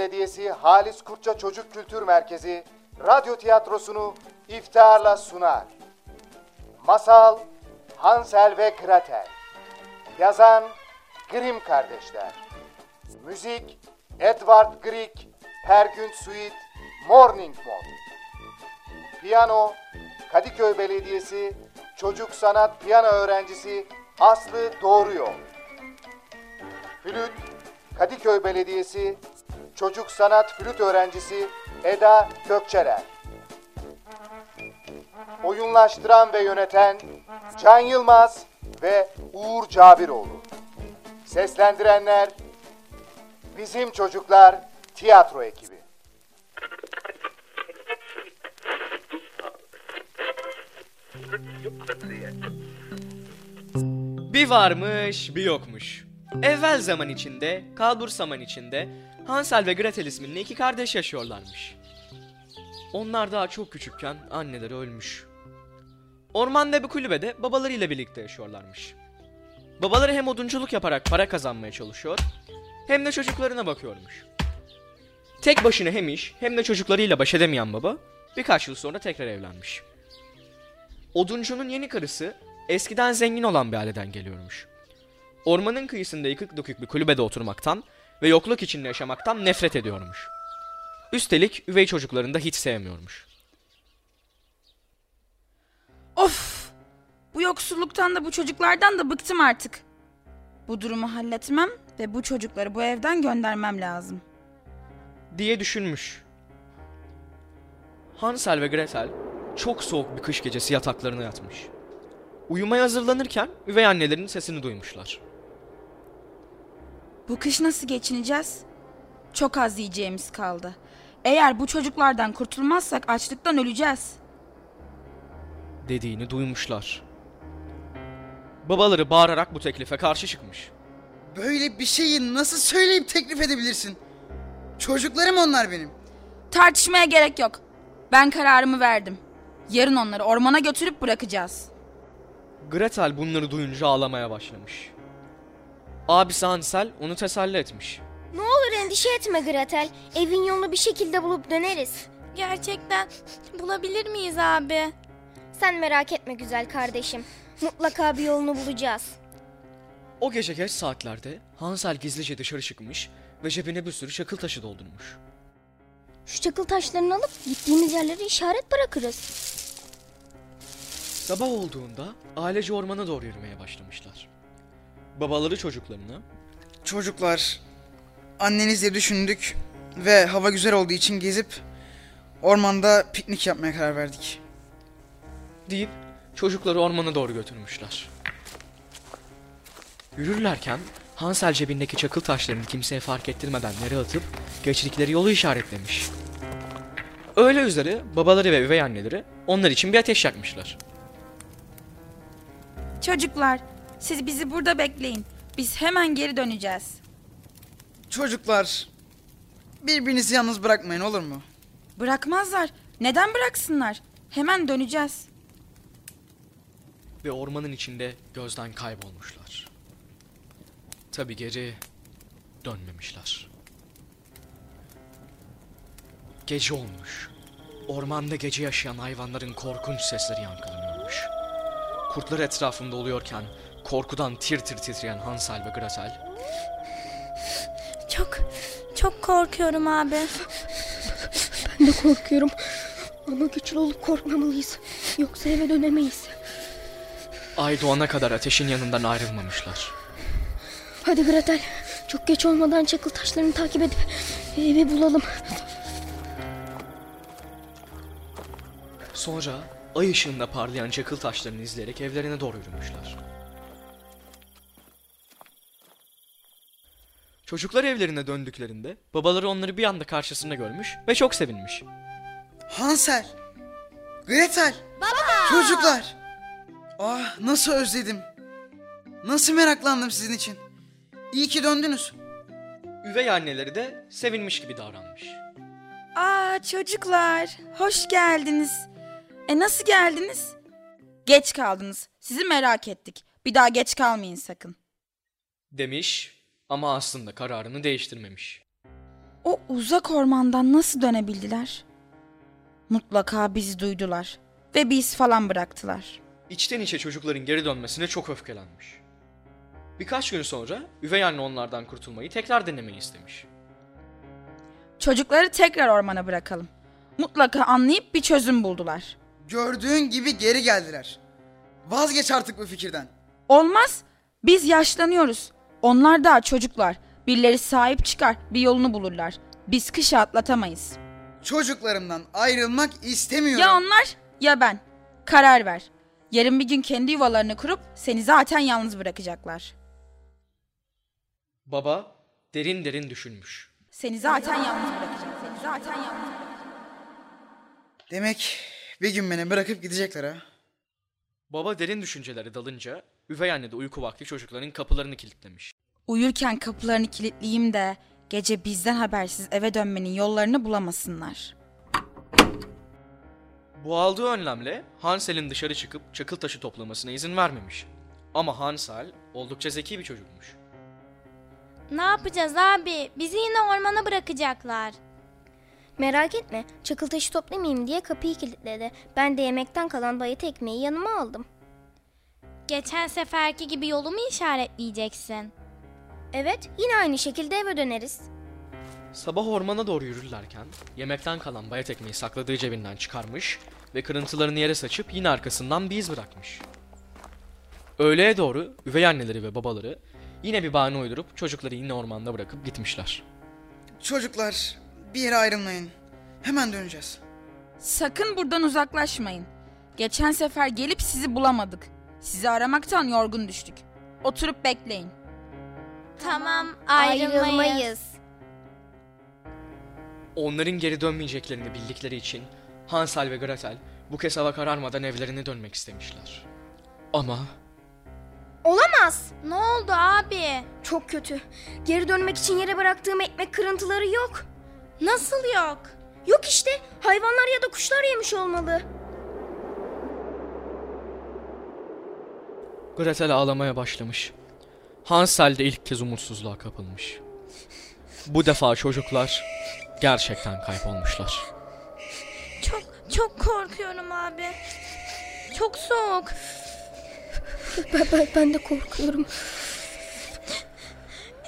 Belediyesi Halis Kurtça Çocuk Kültür Merkezi radyo tiyatrosunu iftiharla sunar. Masal Hansel ve Gretel. Yazan Grimm kardeşler. Müzik Edward Grieg Pergün Suite Morning Mode. Piyano Kadıköy Belediyesi Çocuk Sanat Piyano Öğrencisi Aslı Doğru Yol Flüt Kadıköy Belediyesi Çocuk Sanat Flüt Öğrencisi Eda Gökçeler Oyunlaştıran ve yöneten Can Yılmaz ve Uğur Cabiroğlu. Seslendirenler Bizim Çocuklar Tiyatro Ekibi. Bir varmış, bir yokmuş. Evvel zaman içinde, kalbur zaman içinde Hansel ve Gretel isminde iki kardeş yaşıyorlarmış. Onlar daha çok küçükken anneleri ölmüş. Ormanda bir kulübede babalarıyla birlikte yaşıyorlarmış. Babaları hem odunculuk yaparak para kazanmaya çalışıyor, hem de çocuklarına bakıyormuş. Tek başına hem iş hem de çocuklarıyla baş edemeyen baba birkaç yıl sonra tekrar evlenmiş. Oduncunun yeni karısı eskiden zengin olan bir aileden geliyormuş. Ormanın kıyısında yıkık dökük bir kulübede oturmaktan ve yokluk içinde yaşamaktan nefret ediyormuş. Üstelik üvey çocuklarını da hiç sevmiyormuş. Of! Bu yoksulluktan da bu çocuklardan da bıktım artık. Bu durumu halletmem ve bu çocukları bu evden göndermem lazım. diye düşünmüş. Hansel ve Gretel çok soğuk bir kış gecesi yataklarına yatmış. Uyumaya hazırlanırken üvey annelerinin sesini duymuşlar. Bu kış nasıl geçineceğiz? Çok az yiyeceğimiz kaldı. Eğer bu çocuklardan kurtulmazsak açlıktan öleceğiz. Dediğini duymuşlar. Babaları bağırarak bu teklife karşı çıkmış. Böyle bir şeyi nasıl söyleyip teklif edebilirsin? Çocuklarım onlar benim. Tartışmaya gerek yok. Ben kararımı verdim. Yarın onları ormana götürüp bırakacağız. Gretel bunları duyunca ağlamaya başlamış. Abisi Hansel onu teselli etmiş. Ne olur endişe etme Gretel. Evin yolunu bir şekilde bulup döneriz. Gerçekten bulabilir miyiz abi? Sen merak etme güzel kardeşim. Mutlaka bir yolunu bulacağız. O gece geç saatlerde Hansel gizlice dışarı çıkmış ve cebine bir sürü çakıl taşı doldurmuş. Şu çakıl taşlarını alıp gittiğimiz yerlere işaret bırakırız. Sabah olduğunda ailece ormana doğru yürümeye başlamışlar. Babaları çocuklarına Çocuklar, annenizle düşündük ve hava güzel olduğu için gezip ormanda piknik yapmaya karar verdik. deyip çocukları ormana doğru götürmüşler. Yürürlerken Hansel cebindeki çakıl taşlarını kimseye fark ettirmeden yere atıp geçtikleri yolu işaretlemiş. Öyle üzere babaları ve üvey anneleri onlar için bir ateş yakmışlar. Çocuklar, siz bizi burada bekleyin. Biz hemen geri döneceğiz. Çocuklar, birbirinizi yalnız bırakmayın olur mu? Bırakmazlar. Neden bıraksınlar? Hemen döneceğiz. ve ormanın içinde gözden kaybolmuşlar. Tabi geri dönmemişler. Gece olmuş. Ormanda gece yaşayan hayvanların korkunç sesleri yankılanıyormuş. Kurtlar etrafında oluyorken korkudan tir tir titreyen Hansel ve Gretel Çok çok korkuyorum abi. Ben de korkuyorum. Ama güçlü olup korkmamalıyız. Yoksa eve dönemeyiz. ay doğana kadar ateşin yanından ayrılmamışlar. Hadi Gretel. Çok geç olmadan çakıl taşlarını takip edip evi bulalım. Sonra ay ışığında parlayan çakıl taşlarını izleyerek evlerine doğru yürümüşler. Çocuklar evlerine döndüklerinde babaları onları bir anda karşısında görmüş ve çok sevinmiş. Hansel, Gretel, çocuklar. Ah nasıl özledim. Nasıl meraklandım sizin için. İyi ki döndünüz. Üvey anneleri de sevinmiş gibi davranmış. Aa çocuklar, hoş geldiniz. E nasıl geldiniz? Geç kaldınız. Sizi merak ettik. Bir daha geç kalmayın sakın. Demiş ama aslında kararını değiştirmemiş. O uzak ormandan nasıl dönebildiler? Mutlaka bizi duydular ve biz falan bıraktılar. İçten içe çocukların geri dönmesine çok öfkelenmiş. Birkaç gün sonra üvey anne onlardan kurtulmayı tekrar denemeyi istemiş. Çocukları tekrar ormana bırakalım. Mutlaka anlayıp bir çözüm buldular. Gördüğün gibi geri geldiler. Vazgeç artık bu fikirden. Olmaz. Biz yaşlanıyoruz. Onlar daha çocuklar. Birileri sahip çıkar, bir yolunu bulurlar. Biz kışı atlatamayız. Çocuklarımdan ayrılmak istemiyorum. Ya onlar ya ben. Karar ver. Yarın bir gün kendi yuvalarını kurup seni zaten yalnız bırakacaklar. Baba derin derin düşünmüş. Seni zaten yalnız bırakacak. Seni zaten yalnız bırakacak. Demek bir gün beni bırakıp gidecekler ha. Baba derin düşüncelere dalınca üvey anne de uyku vakti çocukların kapılarını kilitlemiş. Uyurken kapılarını kilitleyeyim de gece bizden habersiz eve dönmenin yollarını bulamasınlar. Bu aldığı önlemle Hansel'in dışarı çıkıp çakıl taşı toplamasına izin vermemiş. Ama Hansel oldukça zeki bir çocukmuş. Ne yapacağız abi? Bizi yine ormana bırakacaklar. Merak etme çakıl taşı toplamayayım diye kapıyı kilitledi. Ben de yemekten kalan bayat ekmeği yanıma aldım. Geçen seferki gibi yolu mu işaretleyeceksin? Evet yine aynı şekilde eve döneriz. Sabah ormana doğru yürürlerken yemekten kalan bayat ekmeği sakladığı cebinden çıkarmış ve kırıntılarını yere saçıp yine arkasından bir iz bırakmış. Öğleye doğru üvey anneleri ve babaları yine bir bahane uydurup çocukları yine ormanda bırakıp gitmişler. Çocuklar bir yere ayrılmayın. Hemen döneceğiz. Sakın buradan uzaklaşmayın. Geçen sefer gelip sizi bulamadık. Sizi aramaktan yorgun düştük. Oturup bekleyin. Tamam ayrılmayız. Ayrılmayız. Onların geri dönmeyeceklerini bildikleri için Hansel ve Gretel bu kez hava kararmadan evlerine dönmek istemişler. Ama Olamaz. Ne oldu abi? Çok kötü. Geri dönmek için yere bıraktığım ekmek kırıntıları yok. Nasıl yok? Yok işte. Hayvanlar ya da kuşlar yemiş olmalı. Gretel ağlamaya başlamış. Hansel de ilk kez umutsuzluğa kapılmış. Bu defa çocuklar gerçekten kaybolmuşlar. Çok çok korkuyorum abi. Çok soğuk. Ben, ben, ben de korkuyorum.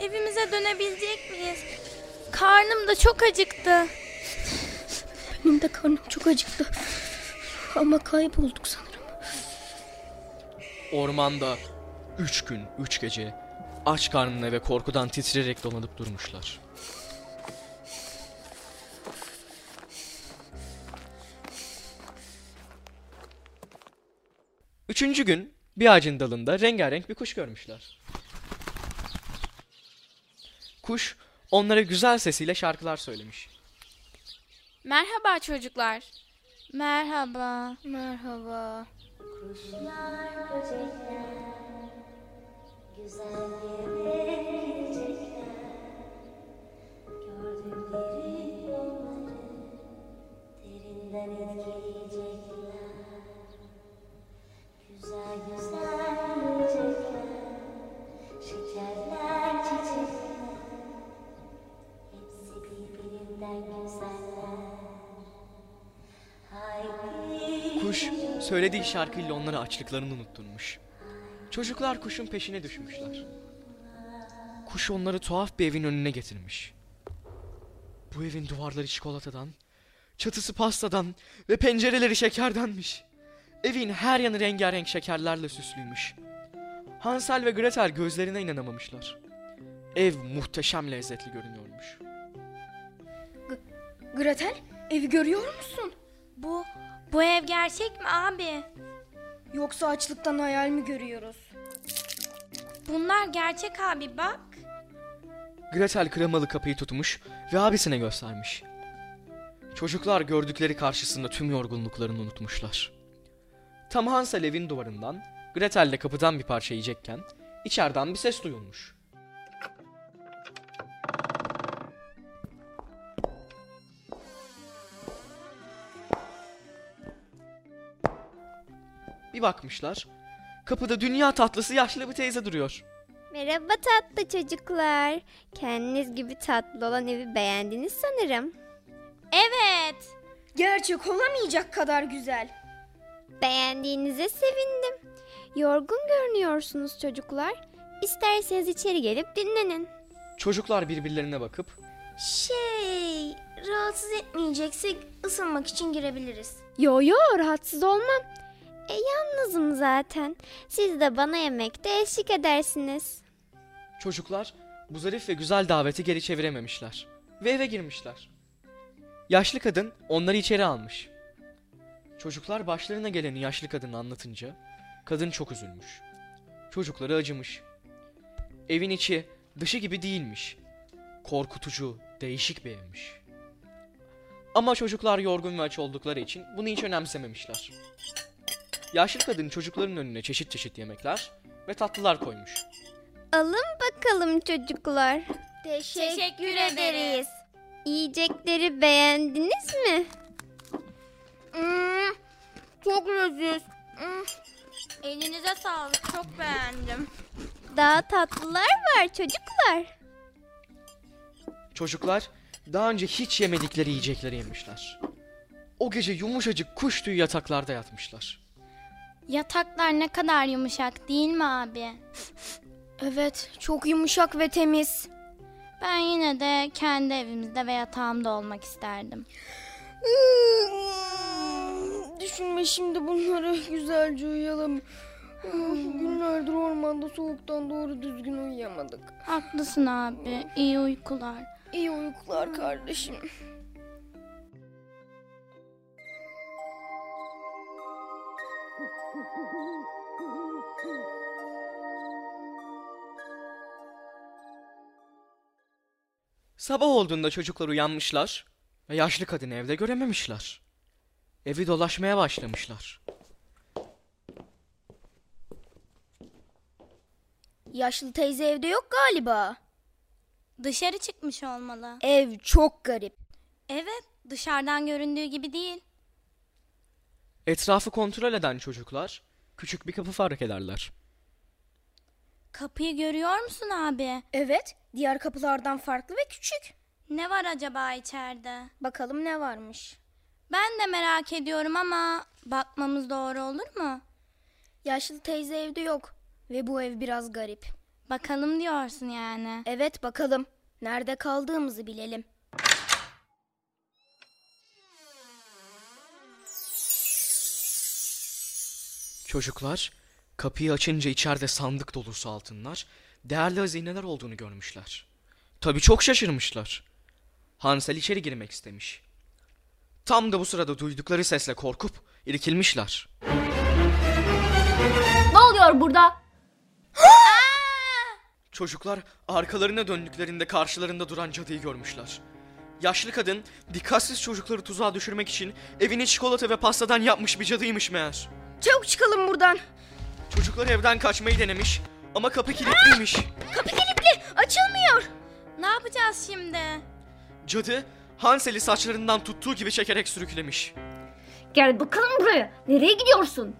Evimize dönebilecek miyiz? Karnım da çok acıktı. Benim de karnım çok acıktı. Ama kaybolduk sanırım. Ormanda üç gün, üç gece aç karnına ve korkudan titreyerek dolanıp durmuşlar. Üçüncü gün bir ağacın dalında rengarenk bir kuş görmüşler. Kuş onlara güzel sesiyle şarkılar söylemiş. Merhaba çocuklar. Merhaba. Merhaba. Derinden etkileyecekler Kuş söylediği şarkıyla onlara açlıklarını unutturmuş. Çocuklar kuşun peşine düşmüşler. Kuş onları tuhaf bir evin önüne getirmiş. Bu evin duvarları çikolatadan, çatısı pastadan ve pencereleri şekerdenmiş. Evin her yanı rengarenk şekerlerle süslüymüş. Hansel ve Gretel gözlerine inanamamışlar. Ev muhteşem lezzetli görünüyormuş. Gretel evi görüyor musun? Bu bu ev gerçek mi abi? Yoksa açlıktan hayal mi görüyoruz? Bunlar gerçek abi bak. Gretel kremalı kapıyı tutmuş ve abisine göstermiş. Çocuklar gördükleri karşısında tüm yorgunluklarını unutmuşlar. Tam Hansel evin duvarından, Gretel de kapıdan bir parça yiyecekken içeriden bir ses duyulmuş. Bir bakmışlar, kapıda dünya tatlısı yaşlı bir teyze duruyor. Merhaba tatlı çocuklar. Kendiniz gibi tatlı olan evi beğendiniz sanırım. Evet. Gerçek olamayacak kadar güzel. Beğendiğinize sevindim. Yorgun görünüyorsunuz çocuklar. İsterseniz içeri gelip dinlenin. Çocuklar birbirlerine bakıp Şey, rahatsız etmeyeceksek ısınmak için girebiliriz. Yo yo rahatsız olmam. E yalnızım zaten. Siz de bana yemekte eşlik edersiniz. çocuklar bu zarif ve güzel daveti geri çevirememişler ve eve girmişler. Yaşlı kadın onları içeri almış. Çocuklar başlarına geleni yaşlı kadına anlatınca kadın çok üzülmüş. Çocukları acımış. Evin içi dışı gibi değilmiş. Korkutucu, değişik bir evmiş. Ama çocuklar yorgun ve aç oldukları için bunu hiç önemsememişler. Yaşlı kadın çocukların önüne çeşit çeşit yemekler ve tatlılar koymuş. Alın bakalım çocuklar. Teşekkür ederiz. Yiyecekleri beğendiniz mi? Hmm, çok leziz. Hmm. Elinize sağlık. Çok beğendim. Daha tatlılar var çocuklar. Çocuklar daha önce hiç yemedikleri yiyecekleri yemişler. O gece yumuşacık kuş tüyü yataklarda yatmışlar. Yataklar ne kadar yumuşak değil mi abi? Evet, çok yumuşak ve temiz. Ben yine de kendi evimizde ve yatağımda olmak isterdim. Düşünme şimdi bunları güzelce uyuyalım. Günlerdir ormanda soğuktan doğru düzgün uyuyamadık. Haklısın abi. İyi uykular. İyi uykular kardeşim. Sabah olduğunda çocuklar uyanmışlar ve yaşlı kadını evde görememişler. Evi dolaşmaya başlamışlar. Yaşlı teyze evde yok galiba. Dışarı çıkmış olmalı. Ev çok garip. Evet, dışarıdan göründüğü gibi değil. Etrafı kontrol eden çocuklar küçük bir kapı fark ederler. Kapıyı görüyor musun abi? Evet, diğer kapılardan farklı ve küçük. Ne var acaba içeride? Bakalım ne varmış. Ben de merak ediyorum ama bakmamız doğru olur mu? Yaşlı teyze evde yok ve bu ev biraz garip. Bakalım diyorsun yani. Evet bakalım. Nerede kaldığımızı bilelim. Çocuklar kapıyı açınca içeride sandık dolusu altınlar, değerli hazineler olduğunu görmüşler. Tabii çok şaşırmışlar. Hansel içeri girmek istemiş. Tam da bu sırada duydukları sesle korkup irkilmişler. Ne oluyor burada? Çocuklar arkalarına döndüklerinde karşılarında duran cadıyı görmüşler. Yaşlı kadın dikkatsiz çocukları tuzağa düşürmek için evini çikolata ve pastadan yapmış bir cadıymış meğer. Çabuk çıkalım buradan. Çocuklar evden kaçmayı denemiş ama kapı kilitliymiş. Kapı kilitli. Açılmıyor. Ne yapacağız şimdi? Cadı Hansel'i saçlarından tuttuğu gibi çekerek sürüklemiş. Gel bakalım buraya. Nereye gidiyorsun?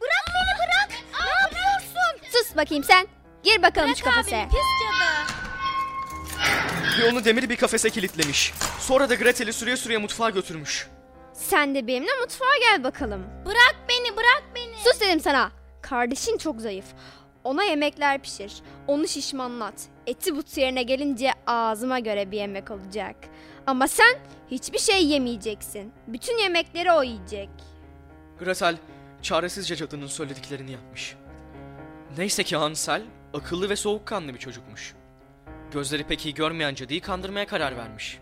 Bırak beni bırak. ne yapıyorsun? Sus bakayım sen. Gir bakalım şu kafese. Abi, pis cadı. Ve onu demir bir kafese kilitlemiş. Sonra da Gretel'i sürüye sürüye mutfağa götürmüş. Sen de benimle mutfağa gel bakalım. Bırak beni, bırak beni. Sus dedim sana. Kardeşin çok zayıf. Ona yemekler pişir. Onu şişmanlat. Eti but yerine gelince ağzıma göre bir yemek olacak. Ama sen hiçbir şey yemeyeceksin. Bütün yemekleri o yiyecek. Gretel çaresizce cadının söylediklerini yapmış. Neyse ki Hansel akıllı ve soğukkanlı bir çocukmuş. Gözleri pek iyi görmeyen cadıyı kandırmaya karar vermiş.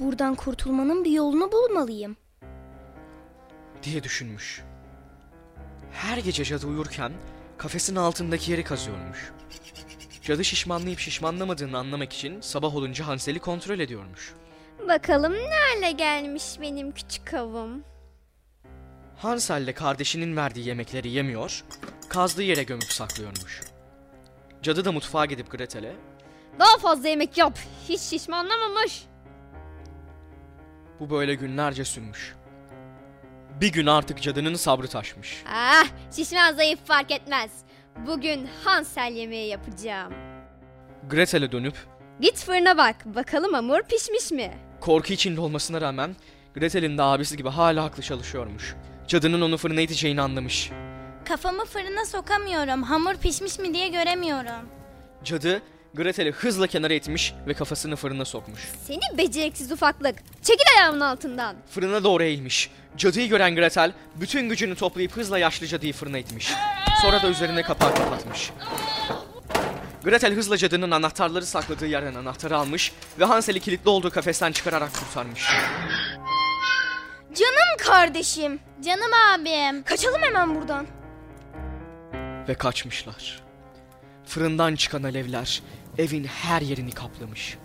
Buradan kurtulmanın bir yolunu bulmalıyım. diye düşünmüş. Her gece cadı uyurken kafesin altındaki yeri kazıyormuş. Cadı şişmanlayıp şişmanlamadığını anlamak için sabah olunca Hansel'i kontrol ediyormuş. Bakalım ne hale gelmiş benim küçük avım. Hansel de kardeşinin verdiği yemekleri yemiyor, kazdığı yere gömüp saklıyormuş. Cadı da mutfağa gidip Gretel'e Daha fazla yemek yap. Hiç şişmanlamamış. bu böyle günlerce sürmüş. Bir gün artık cadının sabrı taşmış. Ah şişman zayıf fark etmez. Bugün Hansel yemeği yapacağım. Gretel'e dönüp Git fırına bak. Bakalım hamur pişmiş mi? korku içinde olmasına rağmen Gretel'in de abisi gibi hala haklı çalışıyormuş. Cadının onu fırına iteceğini anlamış. Kafamı fırına sokamıyorum. Hamur pişmiş mi diye göremiyorum. Cadı Gretel'i hızla kenara itmiş ve kafasını fırına sokmuş. Seni beceriksiz ufaklık. Çekil ayağımın altından. Fırına doğru eğilmiş. Cadıyı gören Gretel bütün gücünü toplayıp hızla yaşlı cadıyı fırına itmiş. Sonra da üzerine kapağı kapatmış. Gretel hızla cadının anahtarları sakladığı yerden anahtarı almış ve Hansel'i kilitli olduğu kafesten çıkararak kurtarmış. Canım kardeşim. Canım abim. Kaçalım hemen buradan. Ve kaçmışlar. Fırından çıkan alevler evin her yerini kaplamış.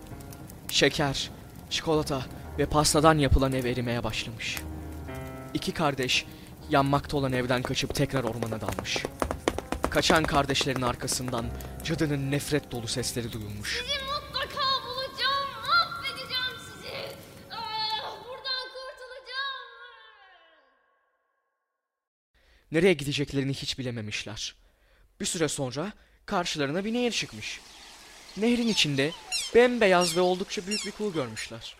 Şeker, çikolata ve pastadan yapılan ev erimeye başlamış. İki kardeş yanmakta olan evden kaçıp tekrar ormana dalmış. Kaçan kardeşlerin arkasından cadının nefret dolu sesleri duyulmuş. Mutlaka bulacağım. Affedeceğim sizi. Ah, buradan kurtulacağım. Nereye gideceklerini hiç bilememişler. Bir süre sonra karşılarına bir nehir çıkmış. Nehrin içinde bembeyaz ve oldukça büyük bir kuğu görmüşler.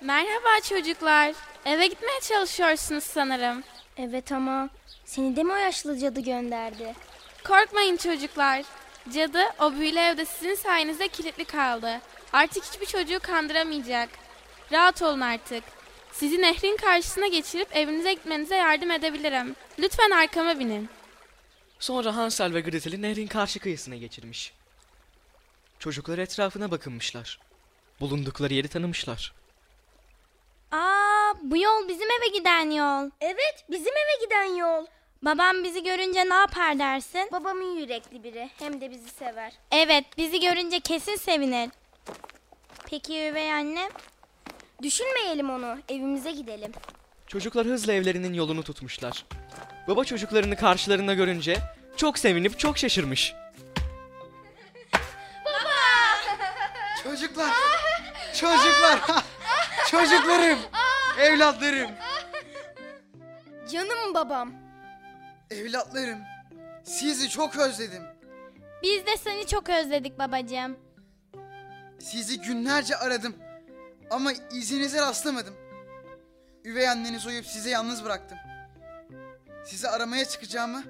Merhaba çocuklar. Eve gitmeye çalışıyorsunuz sanırım. Evet ama seni de mi o yaşlı cadı gönderdi? Korkmayın çocuklar. Cadı o büyülü evde sizin sayenizde kilitli kaldı. Artık hiçbir çocuğu kandıramayacak. Rahat olun artık. Sizi nehrin karşısına geçirip evinize gitmenize yardım edebilirim. Lütfen arkama binin. Sonra Hansel ve Gretel'i nehrin karşı kıyısına geçirmiş. Çocuklar etrafına bakınmışlar. Bulundukları yeri tanımışlar. Aa, bu yol bizim eve giden yol. Evet bizim eve giden yol. Babam bizi görünce ne yapar dersin? Babam iyi yürekli biri hem de bizi sever. Evet, bizi görünce kesin sevinir. Peki üvey annem? Düşünmeyelim onu evimize gidelim. Çocuklar hızla evlerinin yolunu tutmuşlar. Baba çocuklarını karşılarında görünce çok sevinip çok şaşırmış. Çocuklar. Çocuklar. Çocuklarım. Evlatlarım. Canım babam. Evlatlarım. Sizi çok özledim. Biz de seni çok özledik babacığım. Sizi günlerce aradım. Ama izinize rastlamadım. Üvey anneniz uyup sizi yalnız bıraktım. Sizi aramaya çıkacağımı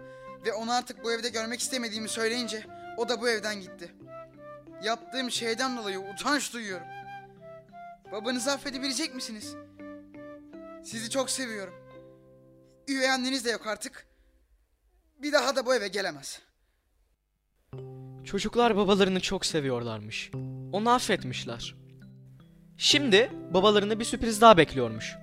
ve onu artık bu evde görmek istemediğimi söyleyince o da bu evden gitti. Yaptığım şeyden dolayı utanç duyuyorum. Babanızı affedebilecek misiniz? Sizi çok seviyorum. Üvey anneniz de yok artık. Bir daha da bu eve gelemez. Çocuklar babalarını çok seviyorlarmış. Onu affetmişler. Şimdi babalarını bir sürpriz daha bekliyormuş.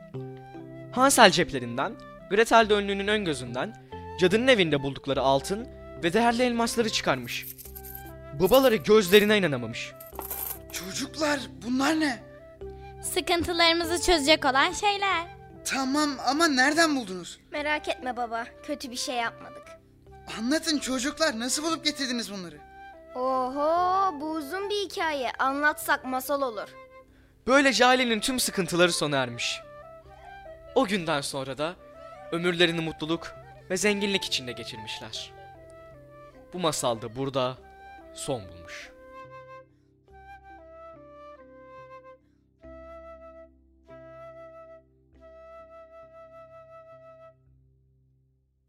Hansel ceplerinden, Gretel de önlüğünün ön gözünden cadının evinde buldukları altın ve değerli elmasları çıkarmış. Babaları gözlerine inanamamış. Çocuklar bunlar ne? Sıkıntılarımızı çözecek olan şeyler. Tamam ama nereden buldunuz? Merak etme baba kötü bir şey yapmadık. Anlatın çocuklar nasıl bulup getirdiniz bunları? Oho bu uzun bir hikaye anlatsak masal olur. Böylece ailenin tüm sıkıntıları sona ermiş. O günden sonra da ömürlerini mutluluk ve zenginlik içinde geçirmişler. Bu masal da burada son bulmuş.